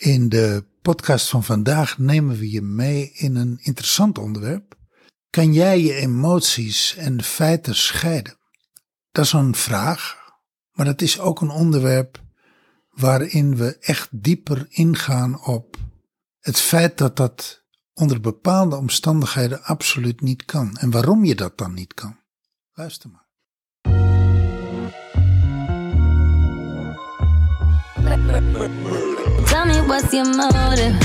In de podcast van vandaag nemen we je mee in een interessant onderwerp. Kan jij je emoties en feiten scheiden? Dat is een vraag, maar dat is ook een onderwerp waarin we echt dieper ingaan op het feit dat dat onder bepaalde omstandigheden absoluut niet kan. En waarom je dat dan niet kan. Luister maar. Tell me what's your motive?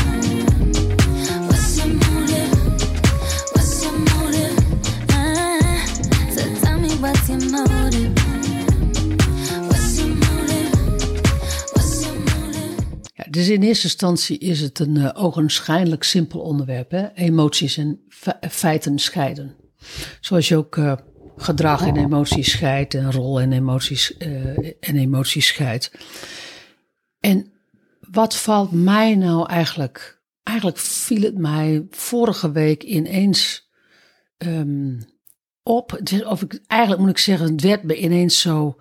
Dus in eerste instantie is het een uh, ogenschijnlijk simpel onderwerp. Hè? Emoties en fe- feiten scheiden. Zoals je ook uh, gedrag en emoties scheidt en rol en emoties, uh, en emoties scheidt. En wat valt mij nou eigenlijk? Eigenlijk viel het mij vorige week ineens um, op. Of ik, eigenlijk moet ik zeggen, het werd me ineens zo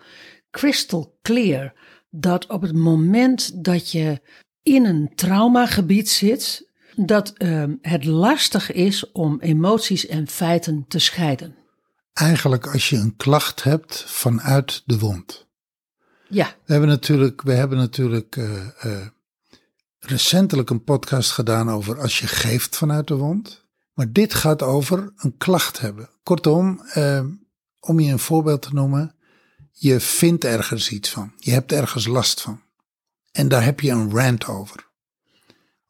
crystal clear. Dat op het moment dat je in een traumagebied zit, dat um, het lastig is om emoties en feiten te scheiden. Eigenlijk als je een klacht hebt vanuit de wond. Ja. We hebben natuurlijk, we hebben natuurlijk uh, uh, recentelijk een podcast gedaan over als je geeft vanuit de wond. Maar dit gaat over een klacht hebben. Kortom, uh, om je een voorbeeld te noemen. Je vindt ergens iets van. Je hebt ergens last van. En daar heb je een rant over.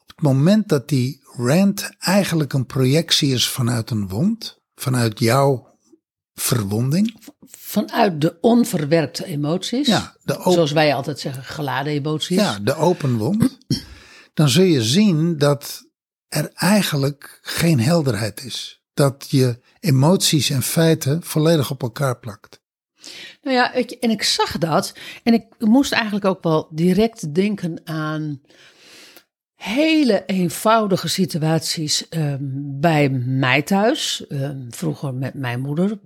Op het moment dat die rant eigenlijk een projectie is vanuit een wond, vanuit jouw verwonding. Vanuit de onverwerkte emoties. Ja, de zoals wij altijd zeggen, geladen emoties. Ja, de open wond. Dan zul je zien dat er eigenlijk geen helderheid is. Dat je emoties en feiten volledig op elkaar plakt. Nou ja, en ik zag dat. En ik moest eigenlijk ook wel direct denken aan hele eenvoudige situaties um, bij mij thuis. Um, vroeger met mijn moeder.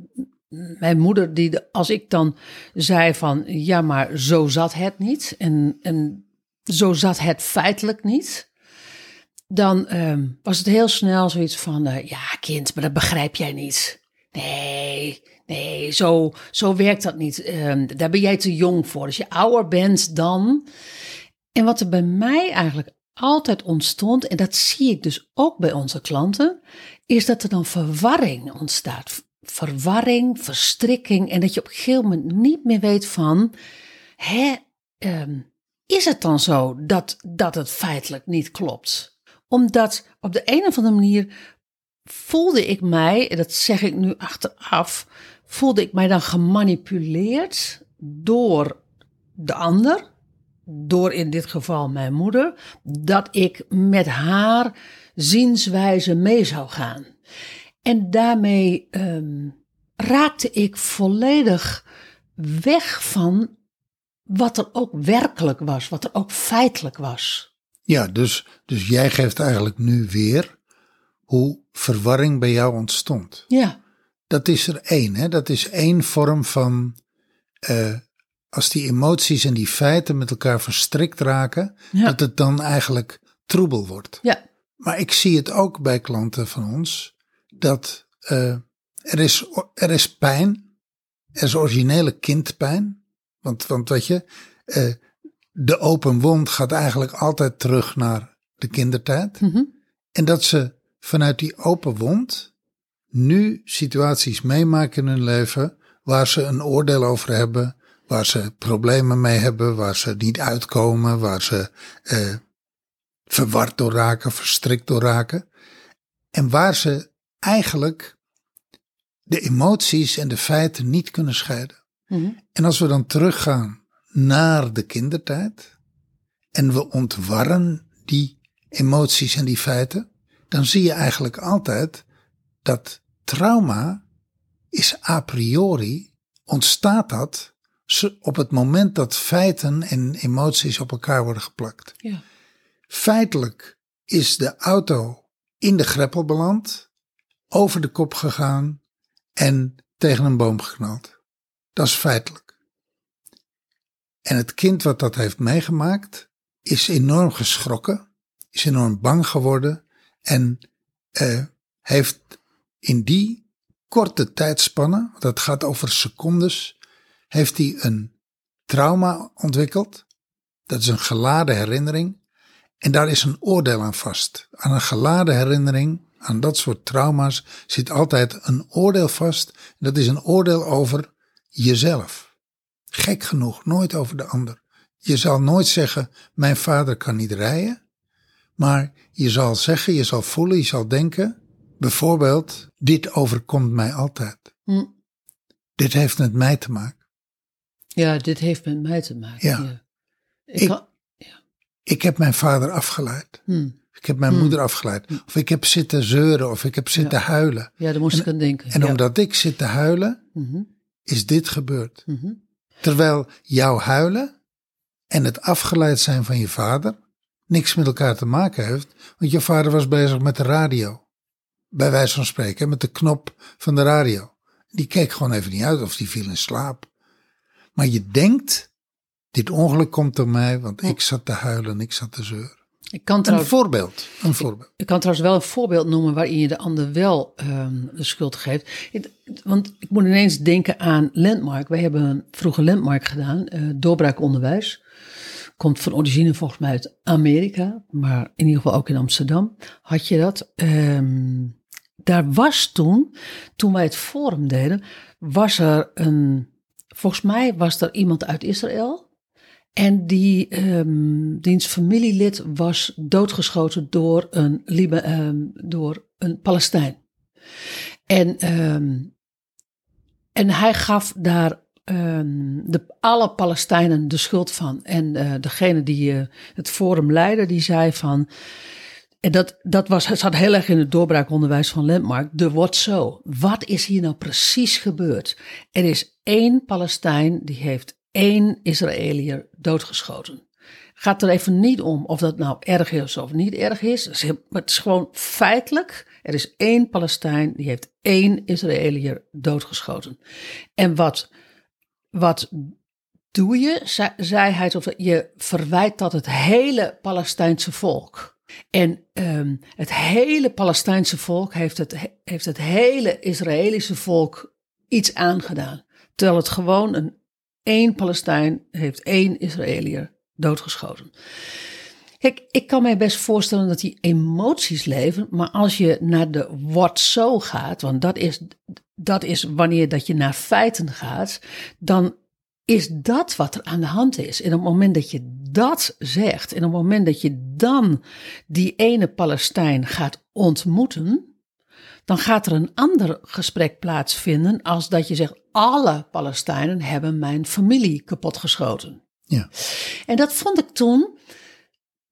Mijn moeder, die als ik dan zei van ja, maar zo zat het niet. En, en zo zat het feitelijk niet. Dan um, was het heel snel zoiets van uh, ja, kind, maar dat begrijp jij niet. Nee, nee, zo, zo werkt dat niet. daar ben jij te jong voor. Als je ouder bent dan. En wat er bij mij eigenlijk altijd ontstond, en dat zie ik dus ook bij onze klanten, is dat er dan verwarring ontstaat. Verwarring, verstrikking, en dat je op een gegeven moment niet meer weet van, hè, um, is het dan zo dat, dat het feitelijk niet klopt? Omdat op de een of andere manier voelde ik mij, dat zeg ik nu achteraf, voelde ik mij dan gemanipuleerd door de ander, door in dit geval mijn moeder, dat ik met haar zienswijze mee zou gaan. En daarmee um, raakte ik volledig weg van wat er ook werkelijk was, wat er ook feitelijk was. Ja, dus, dus jij geeft eigenlijk nu weer hoe verwarring bij jou ontstond. Ja. Dat is er één, hè? dat is één vorm van uh, als die emoties en die feiten met elkaar verstrikt raken, ja. dat het dan eigenlijk troebel wordt. Ja. Maar ik zie het ook bij klanten van ons, dat uh, er, is, er is pijn, er is originele kindpijn. Want, want weet je, uh, de open wond gaat eigenlijk altijd terug naar de kindertijd. Mm -hmm. En dat ze vanuit die open wond nu situaties meemaken in hun leven waar ze een oordeel over hebben, waar ze problemen mee hebben, waar ze niet uitkomen, waar ze uh, verward door raken, verstrikt door raken. En waar ze eigenlijk de emoties en de feiten niet kunnen scheiden. Mm -hmm. En als we dan teruggaan naar de kindertijd en we ontwarren die emoties en die feiten, dan zie je eigenlijk altijd dat trauma is a priori, ontstaat dat op het moment dat feiten en emoties op elkaar worden geplakt. Ja. Feitelijk is de auto in de greppel beland, over de kop gegaan en tegen een boom geknald. Dat is feitelijk. En het kind wat dat heeft meegemaakt is enorm geschrokken is enorm bang geworden en eh, heeft in die korte tijdspanne, dat gaat over secondes, heeft hij een trauma ontwikkeld. Dat is een geladen herinnering. En daar is een oordeel aan vast. Aan een geladen herinnering, aan dat soort trauma's, zit altijd een oordeel vast. Dat is een oordeel over jezelf. Gek genoeg, nooit over de ander. Je zal nooit zeggen: Mijn vader kan niet rijden. Maar je zal zeggen, je zal voelen, je zal denken. Bijvoorbeeld: Dit overkomt mij altijd. Hm. Dit heeft met mij te maken. Ja, dit heeft met mij te maken. Ja. Ik, Ik- kan- Ik heb mijn vader afgeleid. hm. Ik heb mijn moeder afgeleid. Of ik heb zitten zeuren. Of ik heb zitten huilen. Ja, daar moest ik aan denken. En ja. omdat ik zit te huilen, Mhm, is dit gebeurd. mhm. Terwijl jouw huilen en het afgeleid zijn van je vader niks met elkaar te maken heeft. Want je vader was bezig met de radio. Bij wijze van spreken, met de knop van de radio. Die keek gewoon even niet uit of die viel in slaap. Maar je denkt, dit ongeluk komt door mij, want ik zat te huilen en ik zat te zeuren. Ik, kan Een trouwens, voorbeeld, een voorbeeld. ik kan trouwens wel een voorbeeld noemen waarin je de ander wel ehm, de schuld geeft. Ik- want ik moet ineens denken aan Landmark. Wij hebben vroeger Landmark gedaan, eh doorbraakonderwijs. Komt van origine volgens mij uit Amerika, maar in ieder geval ook in Amsterdam had je dat. Ehm, daar was toen, toen wij het forum deden, was er een, volgens mij was er iemand uit Israël. En die, ehm diens familielid was doodgeschoten door een, Liba, ehm, door een Palestijn. En, ehm, en hij gaf daar de, alle Palestijnen de schuld van. En eh, degene die eh, het forum leidde, die zei van... En dat, dat was, zat heel erg in het doorbraakonderwijs van Landmark. De wordt zo. Wat is hier nou precies gebeurd? Er is één Palestijn die heeft één Israëliër doodgeschoten. Gaat er even niet om of dat nou erg is of niet erg is. Het is, gewoon feitelijk. Er is één Palestijn die heeft één Israëliër doodgeschoten. En wat, wat doe je? Zei, zei hij, of je verwijt dat het hele Palestijnse volk. En ehm, het hele Palestijnse volk heeft het, heeft het hele Israëlische volk iets aangedaan. Terwijl het gewoon een één Palestijn heeft één Israëliër doodgeschoten. Kijk, ik kan mij best voorstellen dat die emoties leven, maar als je naar de what so gaat, want dat is, dat is wanneer dat je naar feiten gaat, dan is dat wat er aan de hand is. En op het moment dat je dat zegt, en op het moment dat je dan die ene Palestijn gaat ontmoeten, dan gaat er een ander gesprek plaatsvinden als dat je zegt, alle Palestijnen hebben mijn familie kapotgeschoten. Ja. En dat vond ik toen,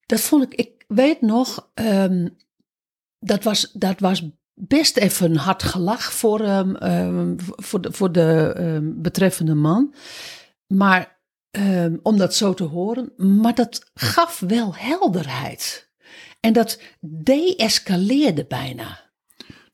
dat vond ik, ik weet nog, ehm, dat, was, dat was best even een hard gelach voor, ehm, ehm, voor de, voor de betreffende man. Maar om dat zo te horen, maar dat gaf wel helderheid. En dat de-escaleerde bijna.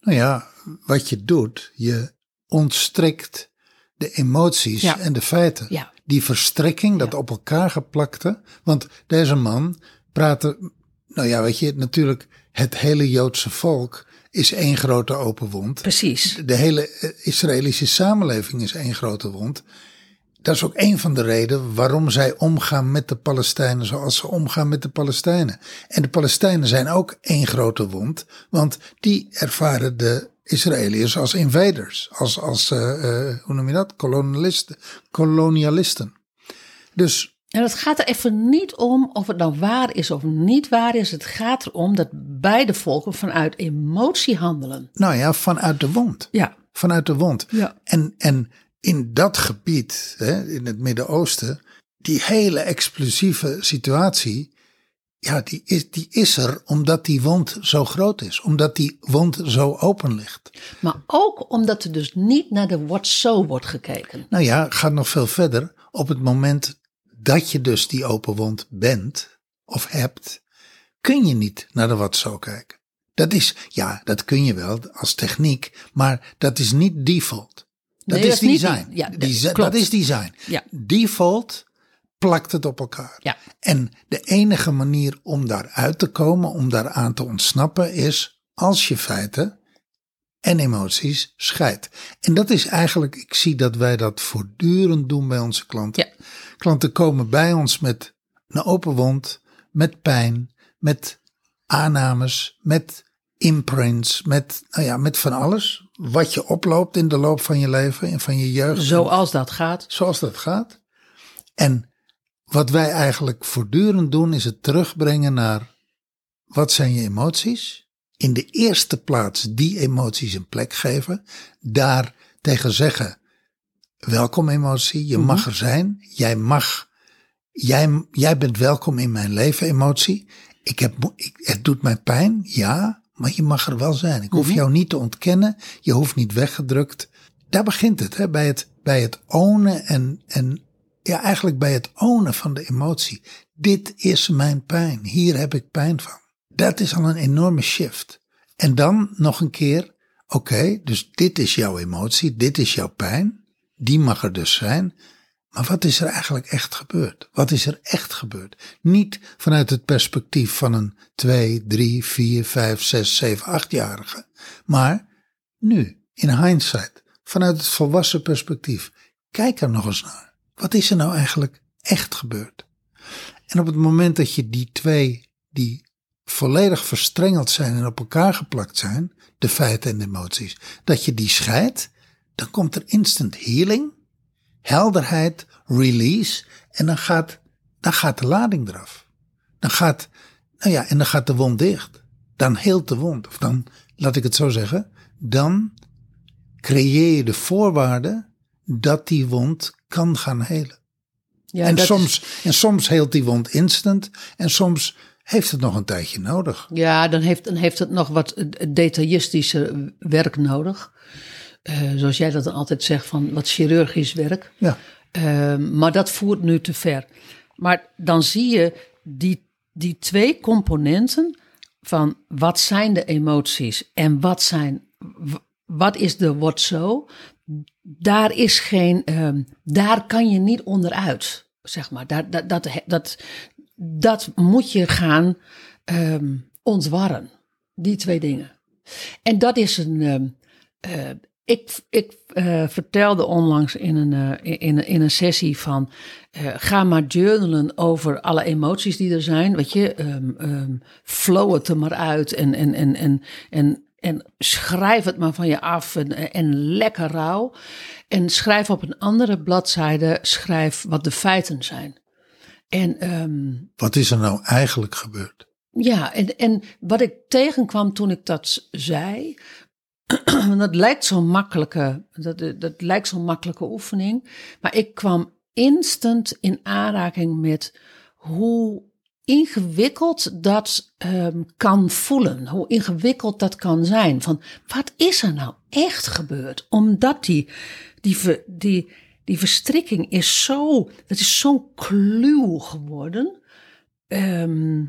Nou ja, wat je doet, je ontstrikt de emoties Ja. en de feiten. Ja. Die verstrikking, dat op elkaar geplakte. Want deze man praatte, nou ja, weet je, natuurlijk, het hele Joodse volk is één grote open wond. Precies. De hele eh, Israëlische samenleving is één grote wond. Dat is ook een van de redenen waarom zij omgaan met de Palestijnen zoals ze omgaan met de Palestijnen. En de Palestijnen zijn ook één grote wond, want die ervaren de Israëliërs als invaders, als, als eh, eh, hoe noem je dat, kolonialisten. kolonialisten. Dus En het gaat er even niet om of het nou waar is of niet waar is. Het gaat erom dat beide volken vanuit emotie handelen. nou ja, vanuit de wond. Ja. Vanuit de wond. Ja. En, en in dat gebied, hè, in het Midden-Oosten, die hele explosieve situatie, ja, die is, die is er omdat die wond zo groot is. Omdat die wond zo open ligt. Maar ook omdat er dus niet naar de what so wordt gekeken. Nou ja, gaat nog veel verder. Op het moment dat je dus die open wond bent of hebt, kun je niet naar de wat zo kijken. Dat is, ja, dat kun je wel als techniek, maar dat is niet default. Dat Nee, is dat is niet design. ja, dat is design. Ja. Default plakt het op elkaar. Ja. En de enige manier om daaruit te komen, om daaraan te ontsnappen, is als je feiten en emoties scheidt. En dat is eigenlijk, ik zie dat wij dat voortdurend doen bij onze klanten. Ja. Klanten komen bij ons met een open wond, met pijn, met aannames, met imprints, met, nou ja, met van alles. Wat je oploopt in de loop van je leven en van je jeugd. Zoals dat gaat. Zoals dat gaat. En wat wij eigenlijk voortdurend doen, is het terugbrengen naar wat zijn je emoties? In de eerste plaats die emoties een plek geven. Daar tegen zeggen, welkom emotie, je mag er zijn. Jij mag, jij, jij bent welkom in mijn leven emotie. Ik heb, ik, het doet mij pijn, ja, maar je mag er wel zijn. Ik hoef jou niet te ontkennen, je hoeft niet weggedrukt. Daar begint het, hè, bij het, bij het ownen en, en ja, eigenlijk bij het ownen van de emotie. Dit is mijn pijn, hier heb ik pijn van. Dat is al een enorme shift. En dan nog een keer, oké, dus dit is jouw emotie, dit is jouw pijn, die mag er dus zijn. Maar wat is er eigenlijk echt gebeurd? Wat is er echt gebeurd? Niet vanuit het perspectief van een 2, 3, 4, 5, 6, 7, 8-jarige. Maar nu, in hindsight, vanuit het volwassen perspectief. Kijk er nog eens naar. Wat is er nou eigenlijk echt gebeurd? En op het moment dat je die twee, die volledig verstrengeld zijn en op elkaar geplakt zijn, de feiten en de emoties, dat je die scheidt, dan komt er instant healing, helderheid, release en dan gaat, dan gaat de lading eraf. Dan gaat, nou ja, en dan gaat de wond dicht. Dan heelt de wond. Of dan, laat ik het zo zeggen, dan creëer je de voorwaarden dat die wond kan gaan helen. Ja, en, is- soms, en soms heelt die wond instant en soms heeft het nog een tijdje nodig. Ja, dan heeft, dan heeft het nog wat detailistischer werk nodig. Eh, zoals jij dat dan altijd zegt, van wat chirurgisch werk. Ja, Eh, maar dat voert nu te ver. Maar dan zie je die, die twee componenten van wat zijn de emoties en wat zijn wat is de what so. Daar is geen, ehm, daar kan je niet onderuit, zeg maar. Daar, dat, dat, dat, dat moet je gaan ehm, ontwarren. Die twee dingen. En dat is een. ehm, eh, ik ik eh, vertelde onlangs in een, eh, in, in een sessie van. eh, ga maar journalen over alle emoties die er zijn. Weet je, ehm, ehm, flow het er maar uit. En, en, en, en, en, en schrijf het maar van je af. En, en lekker rauw. En schrijf op een andere bladzijde. Schrijf wat de feiten zijn. En. ehm, wat is er nou eigenlijk gebeurd? ja, en, en wat ik tegenkwam toen ik dat zei, dat lijkt zo'n makkelijke, dat, dat lijkt zo'n makkelijke oefening, maar ik kwam instant in aanraking met hoe ingewikkeld dat ehm, kan voelen, hoe ingewikkeld dat kan zijn. Van wat is er nou echt gebeurd? Omdat die, die, die, die verstrikking is zo, dat is zo'n kluw geworden. ehm,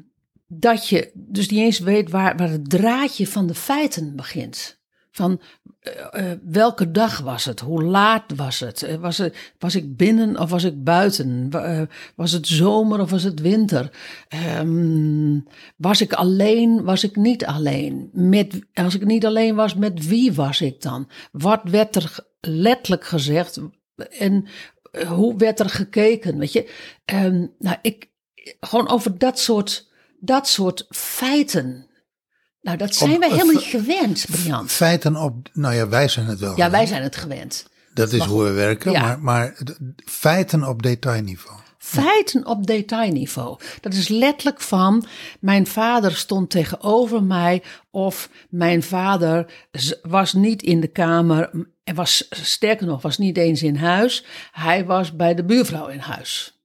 dat je dus niet eens weet waar, waar het draadje van de feiten begint. Van eh, eh, welke dag was het? Hoe laat was het? Eh, Was, het, was ik binnen of was ik buiten? Wa- was het zomer of was het winter? Ehm, was ik alleen? Was ik niet alleen? Met, als ik niet alleen was, met wie was ik dan? Wat werd er letterlijk gezegd? En hoe werd er gekeken? Weet je, Ehm, nou, ik, gewoon over dat soort, dat soort feiten. Nou, dat zijn Op- wij helemaal niet gewend, Brian. Feiten op, nou ja, wij zijn het wel. Ja, wij zijn het gewend. Dat is maar hoe we werken, Ja. maar, maar feiten op detailniveau. Feiten op detailniveau. Dat is letterlijk van mijn vader stond tegenover mij of mijn vader was niet in de kamer en was sterker nog was niet eens in huis. Hij was bij de buurvrouw in huis.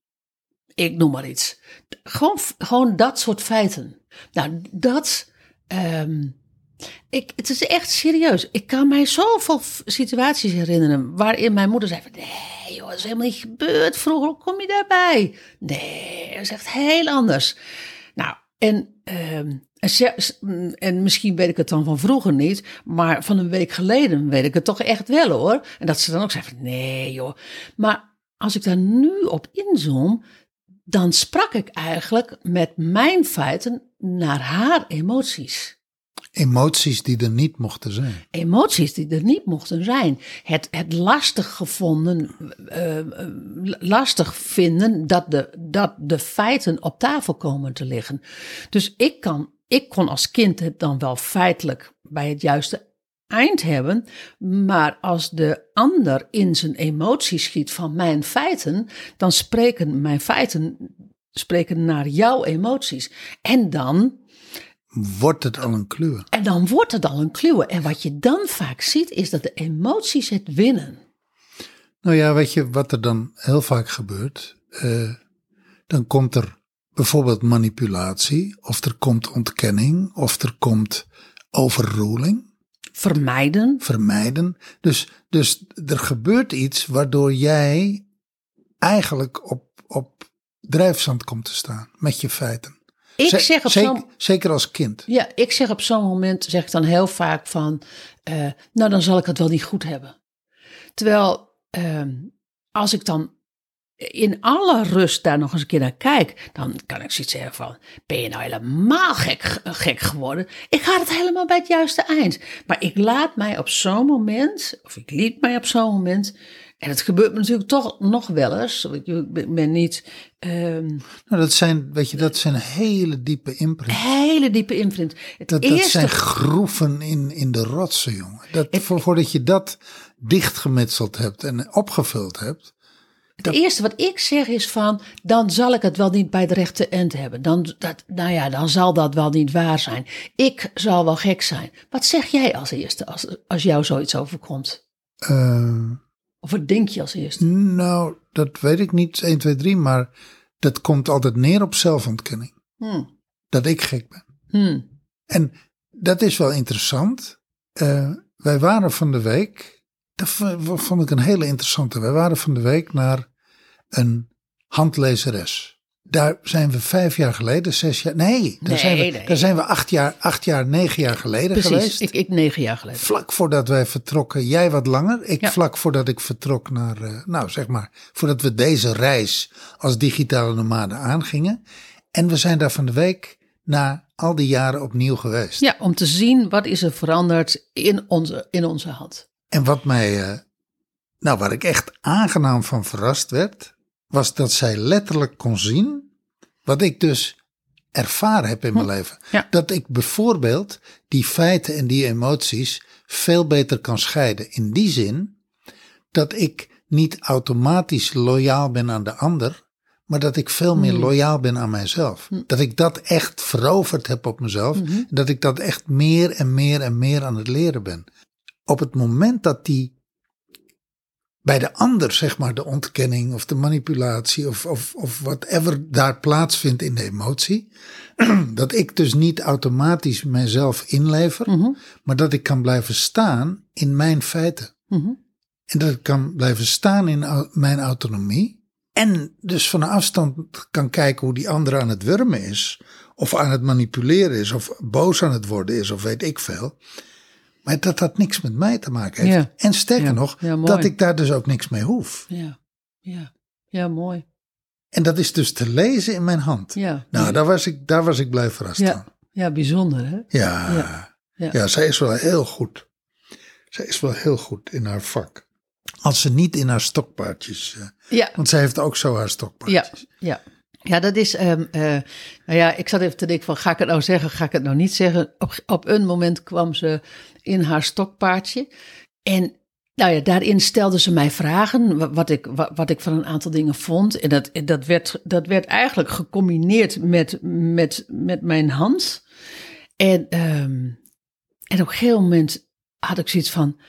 Ik noem maar iets. Gewoon, gewoon dat soort feiten. Nou, dat. Ehm, ik, het is echt serieus. Ik kan mij zoveel situaties herinneren waarin mijn moeder zei van... Nee joh, dat is helemaal niet gebeurd vroeger. Hoe kom je daarbij? Nee, dat is echt heel anders. Nou, en, en, ze- en misschien weet ik het dan van vroeger niet... maar van een week geleden weet ik het toch echt wel hoor. En dat ze dan ook zei van nee joh. Maar als ik daar nu op inzoom... dan sprak ik eigenlijk met mijn feiten naar haar emoties. Emoties die er niet mochten zijn. Emoties die er niet mochten zijn. Het, het lastig gevonden, eh, eh, lastig vinden dat de, dat de feiten op tafel komen te liggen. Dus ik, kan, ik kon als kind het dan wel feitelijk bij het juiste eind hebben. Maar als de ander in zijn emotie schiet van mijn feiten, dan spreken mijn feiten spreken naar jouw emoties. En dan, Wordt het al een kleur? en dan wordt het al een kluwe. En wat je dan vaak ziet, is dat de emoties het winnen. Nou ja, weet je wat er dan heel vaak gebeurt? Eh, dan komt er bijvoorbeeld manipulatie, of er komt ontkenning, of er komt overruling, Vermijden. vermijden. Dus, dus er gebeurt iets waardoor jij eigenlijk op, op drijfzand komt te staan met je feiten. Ik Ze- zeg op zeker, zeker als kind. Ja, ik zeg op zo'n moment, zeg ik dan heel vaak van, eh, nou dan zal ik het wel niet goed hebben. Terwijl, ehm, als ik dan in alle rust daar nog eens een keer naar kijk, dan kan ik zoiets zeggen van, ben je nou helemaal gek, gek geworden? Ik ga het helemaal bij het juiste eind. Maar ik laat mij op zo'n moment, of ik liet mij op zo'n moment, en het gebeurt me natuurlijk toch nog wel eens, ik ben- niet... ehm, Nou, dat zijn, weet je, dat zijn hele diepe imprints. hele diepe imprint. Het Dat, dat eerste zijn groeven in, in de rotsen, jongen. Dat, voor, voordat je dat dichtgemetseld hebt en opgevuld hebt. Het eerste wat ik zeg is van, dan zal ik het wel niet bij de rechte end hebben. Dan, dat, nou ja, dan zal dat wel niet waar zijn. Ik zal wel gek zijn. Wat zeg jij als eerste als, als jou zoiets overkomt? Eh, Of wat denk je als eerste? nou, dat weet ik niet 1, 2, 3, maar dat komt altijd neer op zelfontkenning. Hmm. Dat ik gek ben. Hmm. En dat is wel interessant. Eh, wij waren van de week, dat vond ik een hele interessante. Wij waren van de week naar een handlezeres. Daar zijn we vijf jaar geleden, zes jaar. Nee, daar, Nee, zijn, we, nee. daar zijn we acht jaar, acht jaar, negen jaar geleden Precies, geweest. ik, ik negen jaar geleden. Vlak voordat wij vertrokken, jij wat langer. Ik Ja. vlak voordat ik vertrok naar, eh, nou zeg maar, voordat we deze reis als digitale nomaden aangingen. En we zijn daar van de week na al die jaren opnieuw geweest. Ja, om te zien wat is er veranderd in onze, in onze hand. En wat mij, eh, nou waar ik echt aangenaam van verrast werd, was dat zij letterlijk kon zien wat ik dus ervaren heb in mijn leven. Ja. Dat ik bijvoorbeeld die feiten en die emoties veel beter kan scheiden. In die zin dat ik niet automatisch loyaal ben aan de ander, maar dat ik veel meer loyaal ben aan mijzelf. Dat ik dat echt veroverd heb op mezelf. Dat ik dat echt meer en meer en meer aan het leren ben. Op het moment dat die bij de ander, zeg maar, de ontkenning of de manipulatie of, of, of whatever daar plaatsvindt in de emotie, dat ik dus niet automatisch mijzelf inlever, maar dat ik kan blijven staan in mijn feiten. Mhm. En dat ik kan blijven staan in mijn autonomie. En dus van een afstand kan kijken hoe die ander aan het wurmen is. Of aan het manipuleren is. Of boos aan het worden is. Of weet ik veel. Maar dat dat niks met mij te maken heeft. Ja. En sterker Ja. nog, Ja, dat ik daar dus ook niks mee hoef. Ja, ja, ja, mooi. En dat is dus te lezen in mijn hand. Ja, Nou, daar was ik, daar was ik blij verrast van. ja, ja bijzonder hè? Ja. Ja. Ja. Ja. zij is wel heel goed. Zij is wel heel goed in haar vak. Als ze niet in haar stokpaardjes. eh, Ja, want zij heeft ook zo haar Ja, stokpaardjes. ja. Ja, dat is. ehm, eh, nou ja, ik zat even te denken: van, ga ik het nou zeggen? Ga ik het nou niet zeggen? Op, op een moment kwam ze in haar stokpaardje. En nou ja, daarin stelde ze mij vragen. wa- Wat ik, wa- wat ik van een aantal dingen vond. En dat, dat, werd, dat werd eigenlijk gecombineerd met, met, met mijn hand. En, ehm, en op een gegeven moment had ik zoiets van: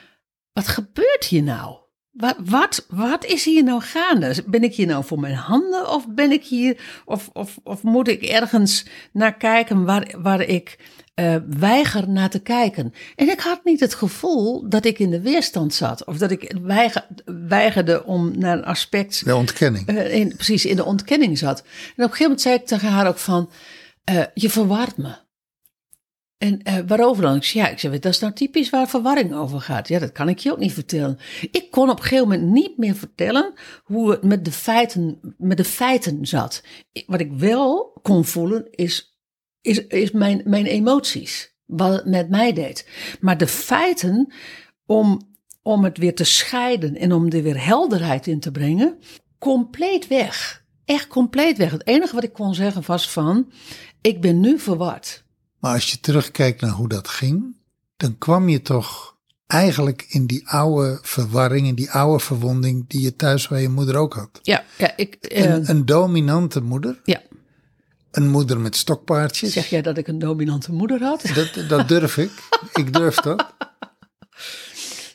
wat gebeurt hier nou? Wat, wat, wat is hier nou gaande? Ben ik hier nou voor mijn handen of ben ik hier, of, of, of moet ik ergens naar kijken waar, waar ik eh, weiger naar te kijken? En ik had niet het gevoel dat ik in de weerstand zat of dat ik weiger, weigerde om naar een aspect De ontkenning. eh, in, precies in de ontkenning zat. En op een gegeven moment zei ik tegen haar ook van, eh, je verwart me. En eh, waarover dan? Ja, ik zei, dat is nou typisch waar verwarring over gaat. Ja, dat kan ik je ook niet vertellen. Ik kon op een gegeven moment niet meer vertellen hoe het met de feiten, met de feiten zat. Wat ik wel kon voelen is, is, is mijn, mijn emoties. Wat het met mij deed. Maar de feiten, om, om het weer te scheiden en om er weer helderheid in te brengen, compleet weg. Echt compleet weg. Het enige wat ik kon zeggen was van, ik ben nu verward. Maar als je terugkijkt naar hoe dat ging, dan kwam je toch eigenlijk in die oude verwarring, in die oude verwonding die je thuis bij je moeder ook had. Ja, ja ik. eh, Een, een dominante moeder, ja. een moeder met stokpaardjes. Zeg jij dat ik een dominante moeder had? Dat, dat durf ik. Ik durf dat.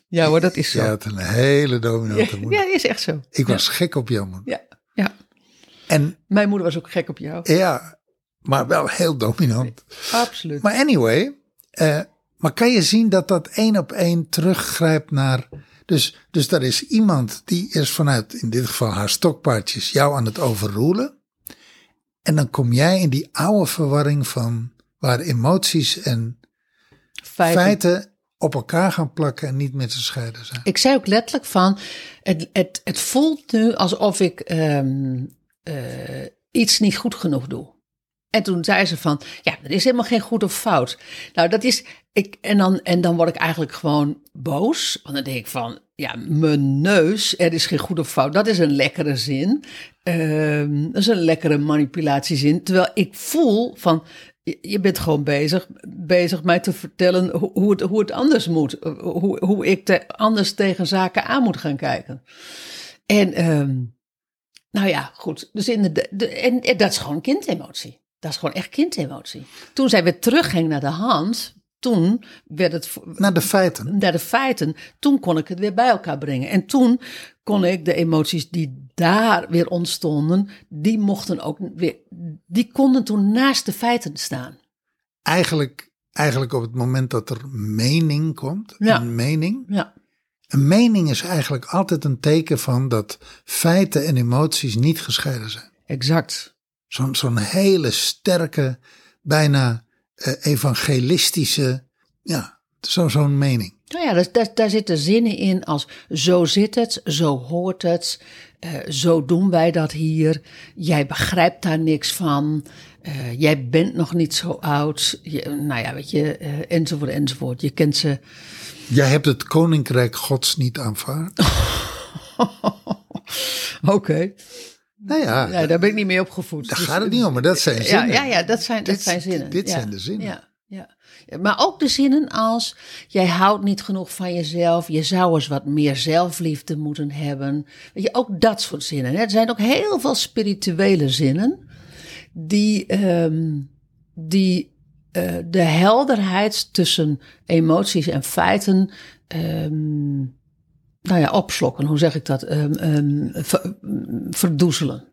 Ja hoor, dat is zo. Je had een hele dominante moeder. Ja, is echt zo. Ik was gek op jouw moeder. Ja, ja. En Mijn moeder was ook gek op jou. ja, maar wel heel dominant. Absoluut. Maar anyway, eh, maar kan je zien dat dat één op één teruggrijpt naar. Dus, dus er is iemand die is vanuit, in dit geval haar stokpaardjes, jou aan het overroelen. En dan kom jij in die oude verwarring van waar emoties en Feiten. feiten op elkaar gaan plakken en niet meer te scheiden zijn. Ik zei ook letterlijk van, het, het, het voelt nu alsof ik ehm, eh, iets niet goed genoeg doe. En toen zei ze van, ja, er is helemaal geen goed of fout. Nou, dat is, ik, en, dan, en dan word ik eigenlijk gewoon boos. Want dan denk ik van, ja, mijn neus, er is geen goed of fout. Dat is een lekkere zin. Ehm, dat is een lekkere manipulatiezin. Terwijl ik voel van, je- bent gewoon bezig, bezig mij te vertellen hoe, het, hoe het anders moet. Hoe, hoe ik anders tegen zaken aan moet gaan kijken. En ehm, nou ja, goed. Dus in de, de, en, en dat is gewoon kindemotie. Dat is gewoon echt kindemotie. Toen zij weer terugging naar de hand, toen werd het Naar de feiten. naar de feiten, toen kon ik het weer bij elkaar brengen. En toen kon ik de emoties die daar weer ontstonden, die mochten ook weer, die konden toen naast de feiten staan. Eigenlijk, eigenlijk op het moment dat er mening komt, Ja. een mening. Ja, Een mening is eigenlijk altijd een teken van dat feiten en emoties niet gescheiden zijn. exact. Zo'n zo'n hele sterke, bijna eh, evangelistische, ja, zo- zo'n mening. Nou ja, daar, daar, daar zitten zinnen in als zo zit het, zo hoort het, eh, zo doen wij dat hier, jij begrijpt daar niks van, eh, jij bent nog niet zo oud, je, nou ja, weet je, enzovoort, enzovoort. Je kent ze. Jij hebt het koninkrijk gods niet aanvaard. Oké. Nou ja, Ja, daar ben ik niet mee opgevoed. daar Dus- gaat het niet om, maar dat zijn zinnen. ja, ja dat, zijn, dat Dit- zijn zinnen. dit zijn de zinnen. Ja, ja. Ja, Maar ook de zinnen als: jij houdt niet genoeg van jezelf, je zou eens wat meer zelfliefde moeten hebben. Weet je, ook dat soort zinnen. Er zijn ook heel veel spirituele zinnen die, ehm, die eh, de helderheid tussen emoties en feiten. ehm, nou ja, opslokken, hoe zeg ik dat? Ver- verdoezelen.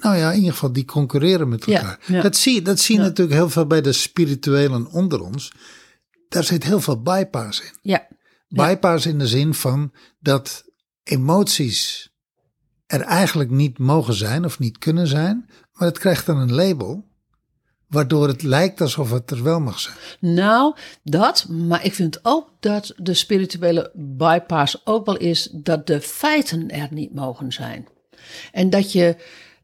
Nou ja, in ieder geval die concurreren met Ja, elkaar. ja. Dat zie, je- dat zie je Ja. natuurlijk heel veel bij de spirituelen onder ons. Daar zit heel veel bypass in. Ja, Bypass in de zin van dat emoties er eigenlijk niet mogen zijn of niet kunnen zijn, maar het krijgt dan een label, waardoor het lijkt alsof het er wel mag zijn. Nou, dat, maar ik vind ook dat de spirituele bypass ook wel is dat de feiten er niet mogen zijn. En dat je,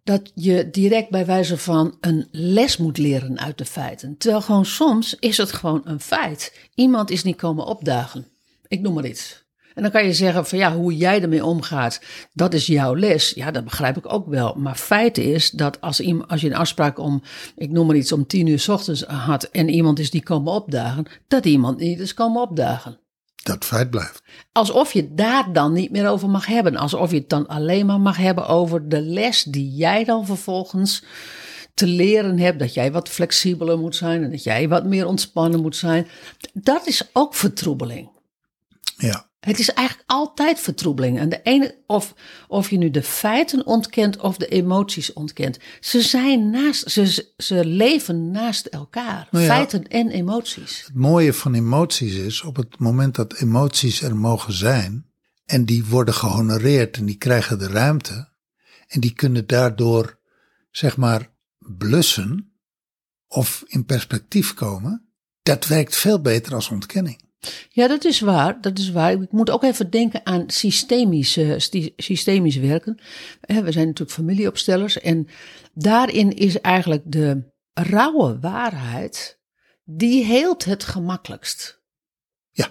dat je direct bij wijze van een les moet leren uit de feiten. Terwijl gewoon soms is het gewoon een feit. Iemand is niet komen opdagen. Ik noem maar iets. En dan kan je zeggen van ja, hoe jij ermee omgaat, dat is jouw les. Ja, dat begrijp ik ook wel. Maar feit is dat als, iem- als je een afspraak om, ik noem maar iets, om tien uur 's ochtends had en iemand is die komen opdagen, dat iemand niet is komen opdagen. Dat feit blijft. Alsof je daar dan niet meer over mag hebben. Alsof je het dan alleen maar mag hebben over de les die jij dan vervolgens te leren hebt. Dat jij wat flexibeler moet zijn en dat jij wat meer ontspannen moet zijn. Dat is ook vertroebeling. Ja. Het is eigenlijk altijd vertroebeling. En de ene, of, of je nu de feiten ontkent of de emoties ontkent. Ze zijn naast, ze, ze leven naast elkaar. Nou ja. Feiten en emoties. Het mooie van emoties is, op het moment dat emoties er mogen zijn, en die worden gehonoreerd en die krijgen de ruimte, en die kunnen daardoor, zeg maar, blussen of in perspectief komen, dat werkt veel beter als ontkenning. Ja, dat is waar. Dat is waar. Ik moet ook even denken aan systemisch, eh, systemisch werken. Eh, We zijn natuurlijk familieopstellers. En daarin is eigenlijk de rauwe waarheid, die heelt het gemakkelijkst. Ja.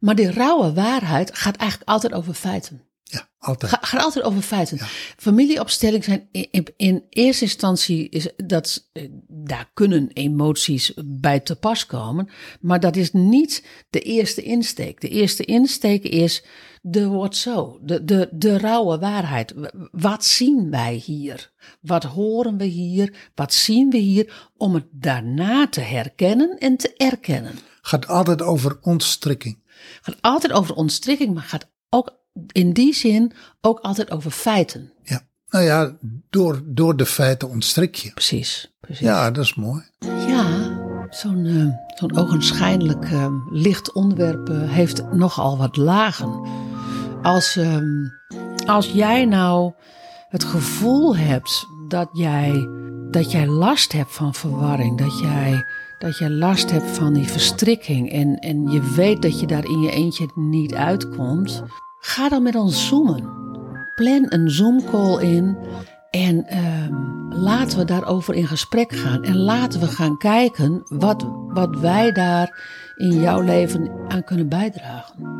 Maar die rauwe waarheid gaat eigenlijk altijd over feiten. Ja, altijd. Ga, gaat altijd over feiten. Ja. Familieopstelling zijn in, in, in eerste instantie is dat eh, daar kunnen emoties bij te pas komen, maar dat is niet de eerste insteek. De eerste insteek is de wordt zo, de, de, de rauwe waarheid. Wat zien wij hier? Wat horen we hier? Wat zien we hier? Om het daarna te herkennen en te erkennen. Gaat altijd over ontstrikking. Het gaat altijd over ontstrikking, maar gaat ook in die zin ook altijd over feiten. Ja. Nou ja, door, door de feiten ontstrik je. Precies, precies. Ja, dat is mooi. Ja, zo'n eh, zo'n ogenschijnlijk eh, licht onderwerp eh, heeft nogal wat lagen. Als, ehm, als jij nou het gevoel hebt dat jij, dat jij last hebt van verwarring, dat jij, dat jij last hebt van die verstrikking en, en je weet dat je daar in je eentje niet uitkomt, Ga dan met ons zoomen. Plan een Zoom-call in en ehm, laten we daarover in gesprek gaan. En laten we gaan kijken wat, wat wij daar in jouw leven aan kunnen bijdragen.